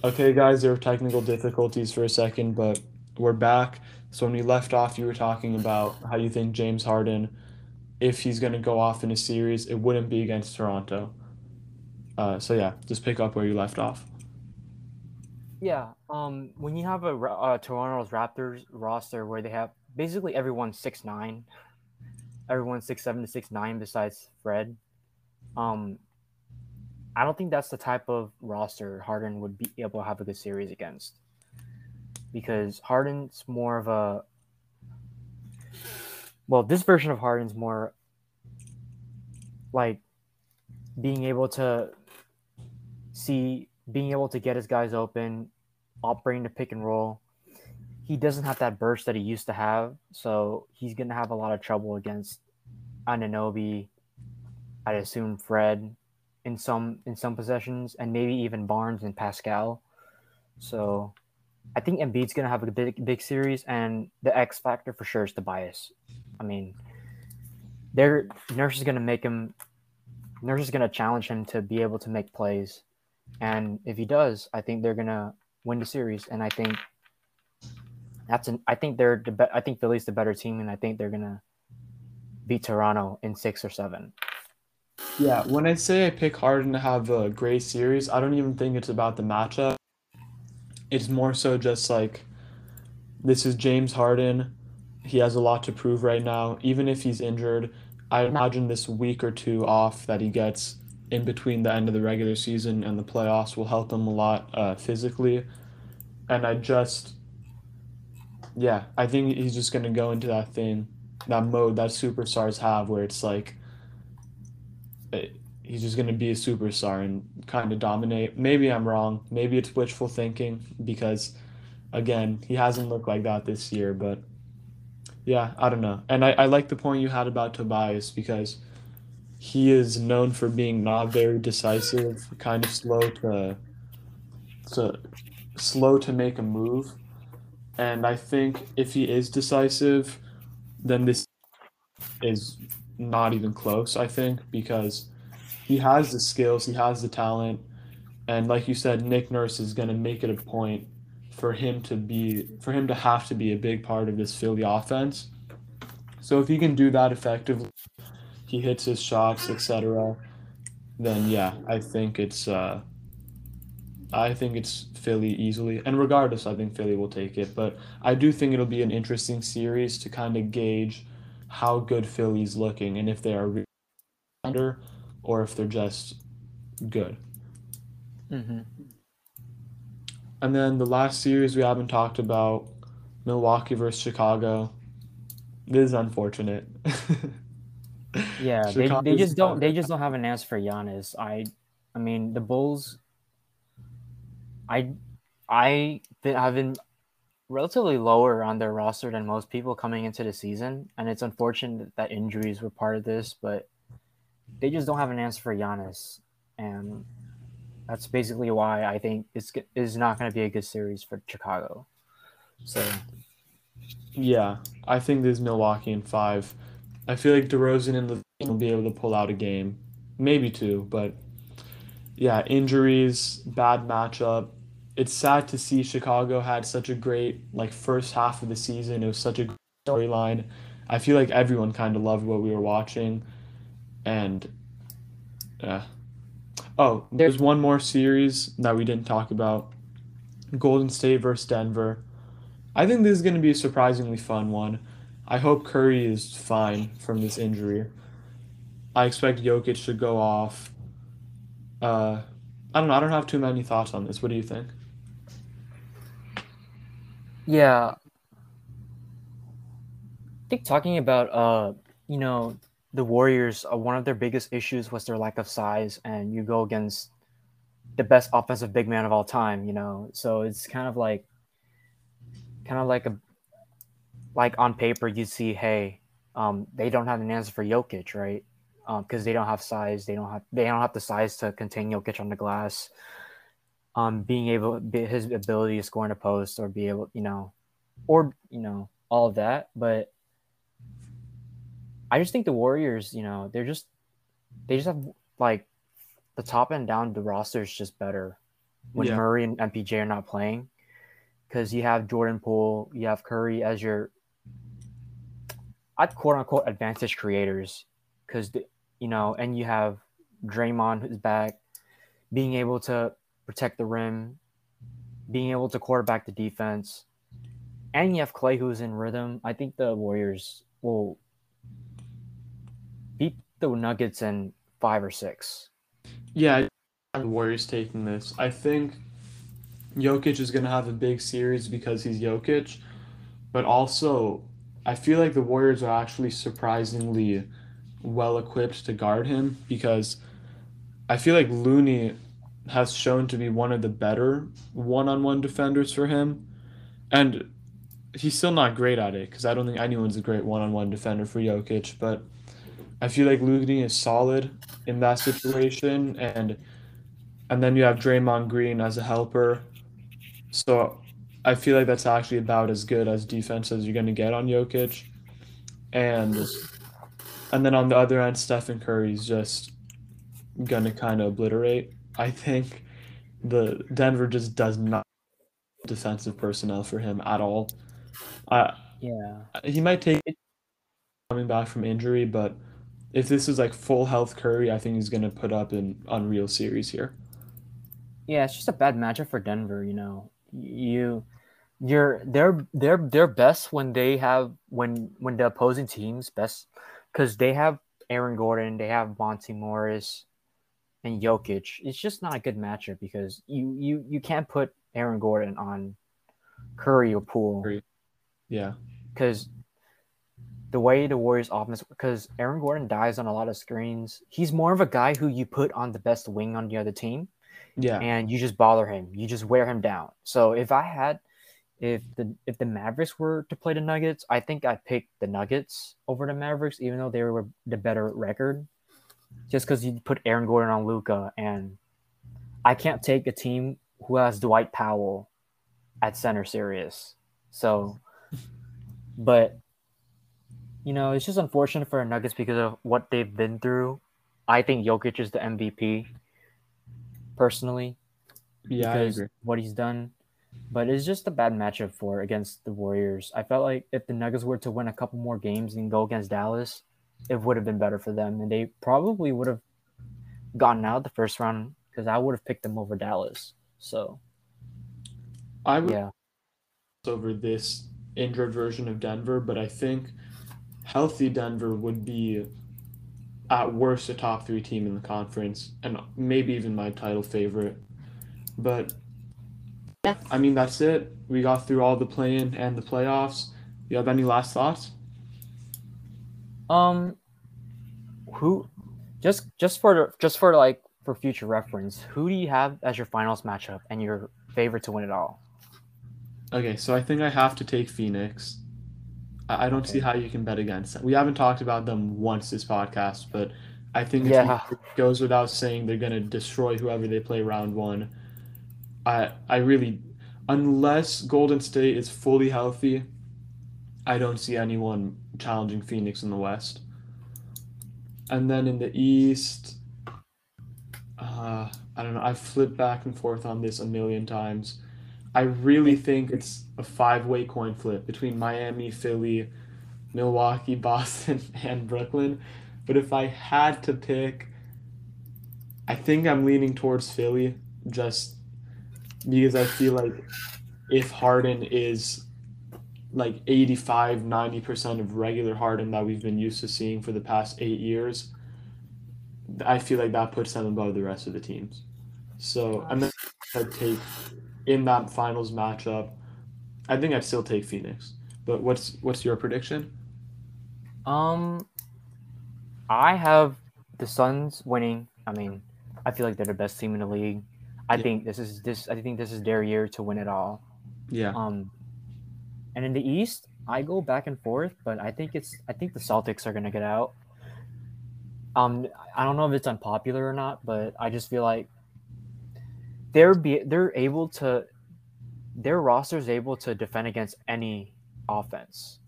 Okay, guys, there were technical difficulties for a second, but we're back. So when we left off, you were talking about how you think James Harden, if he's going to go off in a series, it wouldn't be against Toronto. Uh, so yeah, just pick up where you left off. Yeah. Um. When you have a uh, Toronto's Raptors roster where they have basically everyone six nine, everyone six seven to six nine besides Fred. Um. I don't think that's the type of roster Harden would be able to have a good series against. Because Harden's more of a well, this version of Harden's more like being able to see being able to get his guys open, operating the pick and roll. He doesn't have that burst that he used to have, so he's gonna have a lot of trouble against Anunoby. I'd assume Fred in some in some possessions, and maybe even Barnes and Pascal. So I think Embiid's gonna have a big big series, and the X factor for sure is Tobias. I mean, their Nurse is gonna make him. Nurse is gonna challenge him to be able to make plays, and if he does, I think they're gonna win the series. And I think that's an. I think they're the. Be- I think Philly's the better team, and I think they're gonna beat Toronto in six or seven. Yeah, when I say I pick Harden to have a great series, I don't even think it's about the matchup. It's more so just like this is James Harden. He has a lot to prove right now. Even if he's injured, I imagine this week or two off that he gets in between the end of the regular season and the playoffs will help him a lot uh, physically. And I just, yeah, I think he's just going to go into that thing, that mode that superstars have where it's like, Uh, he's just going to be a superstar and kind of dominate. Maybe I'm wrong. Maybe it's wishful thinking because, again, he hasn't looked like that this year. But yeah, I don't know. And I, I like the point you had about Tobias because he is known for being not very decisive, kind of slow to, to slow to make a move. And I think if he is decisive, then this is not even close, I think, because he has the skills, he has the talent, and like you said, Nick Nurse is going to make it a point for him to be for him to have to be a big part of this Philly offense. So if he can do that effectively, he hits his shots, etc. Then yeah, I think it's uh, I think it's Philly easily, and regardless, I think Philly will take it. But I do think it'll be an interesting series to kind of gauge how good Philly's looking and if they are under or if they're just good. Mm-hmm. And then the last series we haven't talked about Milwaukee versus Chicago. This is unfortunate. [LAUGHS] Yeah, they, they just don't they just don't have an answer for Giannis. I I mean the Bulls I I have been relatively lower on their roster than most people coming into the season, and it's unfortunate that injuries were part of this, but they just don't have an answer for Giannis, and that's basically why I think it's is not going to be a good series for Chicago. So, yeah, I think there's Milwaukee in five. I feel like DeRozan and the will be able to pull out a game, maybe two, but yeah, injuries, bad matchup. It's sad to see Chicago had such a great like first half of the season. It was such a storyline. I feel like everyone kind of loved what we were watching, and yeah. Oh, there's one more series that we didn't talk about. Golden State versus Denver. I think this is going to be a surprisingly fun one. I hope Curry is fine from this injury. I expect Jokic to go off. Uh, I don't know. I don't have too many thoughts on this. What do you think? Yeah. I think talking about uh, you know, the Warriors, uh, one of their biggest issues was their lack of size, and you go against the best offensive big man of all time, you know. So it's kind of like, kind of like a, like on paper, you see, hey, um, they don't have an answer for Jokic, right? Because um, they don't have size, they don't have they don't have the size to contain Jokic on the glass. Um, being able, his ability to score in a post or be able, you know, or you know, all of that, but I just think the Warriors, you know, they're just they just have like the top and down the roster is just better when yeah. Murray and MPJ are not playing. Because you have Jordan Poole, you have Curry as your I'd quote unquote advantage creators. Because you know, and you have Draymond who's back, being able to protect the rim, being able to quarterback the defense, and you have Clay who's in rhythm. I think the Warriors will beat the Nuggets in five or six. Yeah, the Warriors taking this. I think Jokic is going to have a big series because he's Jokic, but also I feel like the Warriors are actually surprisingly well equipped to guard him because I feel like Looney has shown to be one of the better one-on-one defenders for him, and he's still not great at it because I don't think anyone's a great one-on-one defender for Jokic. But I feel like Looney is solid in that situation, and and then you have Draymond Green as a helper. So I feel like that's actually about as good as defense as you're going to get on Jokic. And and then on the other end, Stephen Curry's just going to kind of obliterate. I think the Denver just does not defensive personnel for him at all. Uh, Yeah. he might take it coming back from injury, but if this is like full health Curry, I think he's going to put up an unreal series here. Yeah, it's just a bad matchup for Denver, you know. You you're they're they're they're best when they have when when the opposing team's best because they have Aaron Gordon, they have Monty Morris and Jokic. It's just not a good matchup because you you you can't put Aaron Gordon on Curry or Poole Yeah. because the way the Warriors offense because Aaron Gordon dies on a lot of screens. He's more of a guy who you put on the best wing on the other team Yeah. and you just bother him. You just wear him down. So if I had if the if the Mavericks were to play the Nuggets, I think I'd pick the Nuggets over the Mavericks, even though they were the better record. Just because you put Aaron Gordon on Luka, and I can't take a team who has Dwight Powell at center serious. So, but you know, it's just unfortunate for Nuggets because of what they've been through. I think Jokic is the MVP, personally Yeah, I agree. what he's done. But it's just a bad matchup for against the Warriors. I felt like if the Nuggets were to win a couple more games and go against Dallas, it would have been better for them, and they probably would have gotten out the first round because I would have picked them over Dallas. So I would yeah, over this injured version of Denver, but I think healthy Denver would be at worst a top three team in the conference and maybe even my title favorite. But yeah, I mean that's it. We got through all the play-in and the playoffs. You have any last thoughts? Um, who just just for just for like for future reference, who do you have as your finals matchup and your favorite to win it all? Okay, so I think I have to take Phoenix. I I don't see how you can bet against them. We haven't talked about them once this podcast, but I think Yeah. it goes without saying they're going to destroy whoever they play round one. I I really, unless Golden State is fully healthy, I don't see anyone challenging Phoenix in the West. And then in the East, uh, I don't know. I've flipped back and forth on this a million times. I really think it's a five-way coin flip between Miami, Philly, Milwaukee, [LAUGHS] Boston, and Brooklyn. But if I had to pick, I think I'm leaning towards Philly just because I feel like if Harden is like 85, 90% of regular Harden that we've been used to seeing for the past eight years, I feel like that puts them above the rest of the teams. So, and then I'd take in that finals matchup, I think I'd still take Phoenix. But what's what's your prediction? Um, I have the Suns winning. I mean, I feel like they're the best team in the league. I Yeah. think this is this. I think this is their year to win it all. Yeah. Um, and in the East, I go back and forth, but I think it's. I think the Celtics are gonna get out. Um, I don't know if it's unpopular or not, but I just feel like they're be they're able to. Their roster is able to defend against any offense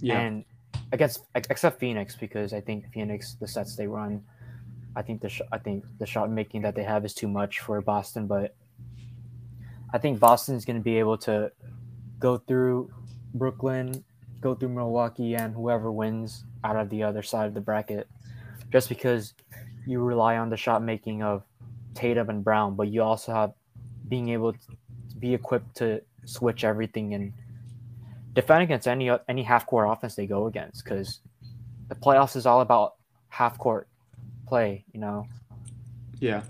Yeah. and against ex- except Phoenix because I think Phoenix the sets they run, I think the sh- I think the shot making that they have is too much for Boston, but I think Boston's going to be able to go through Brooklyn, go through Milwaukee, and whoever wins out of the other side of the bracket, just because you rely on the shot making of Tatum and Brown, but you also have being able to be equipped to switch everything and defend against any any half court offense they go against because the playoffs is all about half court play, you know. yeah.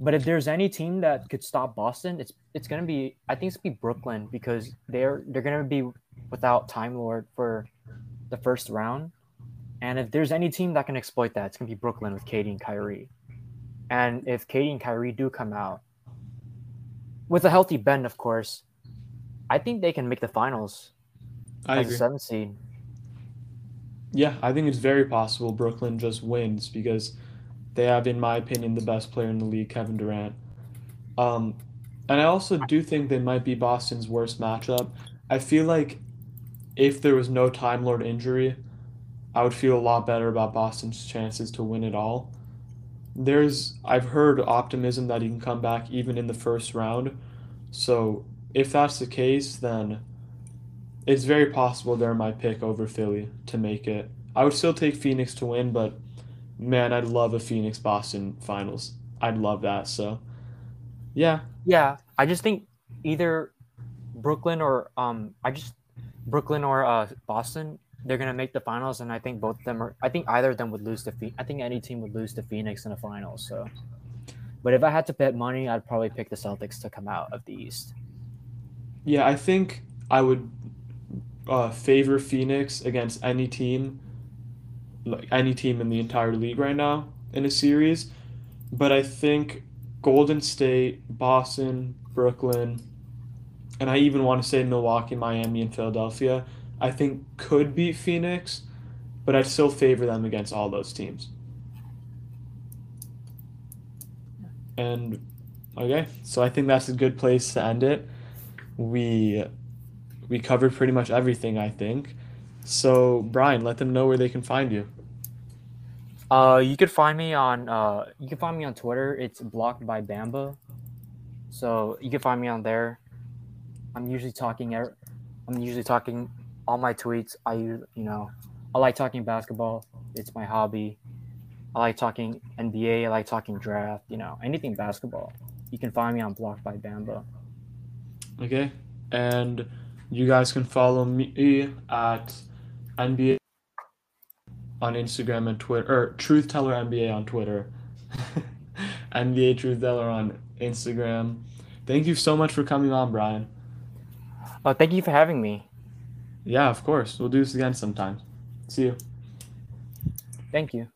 But if there's any team that could stop Boston, it's it's gonna be I think it's gonna be Brooklyn because they're they're gonna be without Time Lord for the first round. And if there's any team that can exploit that, it's gonna be Brooklyn with KD and Kyrie. And if KD and Kyrie do come out with a healthy Ben, of course, I think they can make the finals I as agree. a seventh seed. Yeah, I think it's very possible Brooklyn just wins because they have, in my opinion, the best player in the league, Kevin Durant. Um, and I also do think they might be Boston's worst matchup. I feel like if there was no Time Lord injury, I would feel a lot better about Boston's chances to win it all. There's, I've heard optimism that he can come back even in the first round. So if that's the case, then it's very possible they're my pick over Philly to make it. I would still take Phoenix to win, but man, I'd love a Phoenix Boston finals. I'd love that. So, yeah, Yeah, I just think either Brooklyn or um, I just Brooklyn or uh Boston, they're gonna make the finals, and I think both of them are. I think either of them would lose to Phoenix. I think any team would lose to Phoenix in the finals. So, but if I had to bet money, I'd probably pick the Celtics to come out of the East. yeah, I think I would uh, favor Phoenix against any team, like any team in the entire league right now in a series. But I think Golden State, Boston, Brooklyn, and I even want to say Milwaukee, Miami, and Philadelphia, I think could beat Phoenix, but I'd still favor them against all those teams. And okay, so I think that's a good place to end it. We we covered pretty much everything, I think. So, Brian, let them know where they can find you. Uh, you could find me on uh, you can find me on Twitter. It's blocked by Bamba, so you can find me on there. I'm usually talking. er- I'm usually talking all my tweets. I you know, I like talking basketball. It's my hobby. I like talking NBA. I like talking draft. You know, anything basketball. You can find me on Blocked by Bamba. Okay? And you guys can follow me at NBA on Instagram and Twitter, or Truth Teller NBA on Twitter, [LAUGHS] NBA Truth Teller on Instagram. Thank you so much for coming on, Brian. Oh, thank you for having me. Yeah, of course. We'll do this again sometime. See you. Thank you.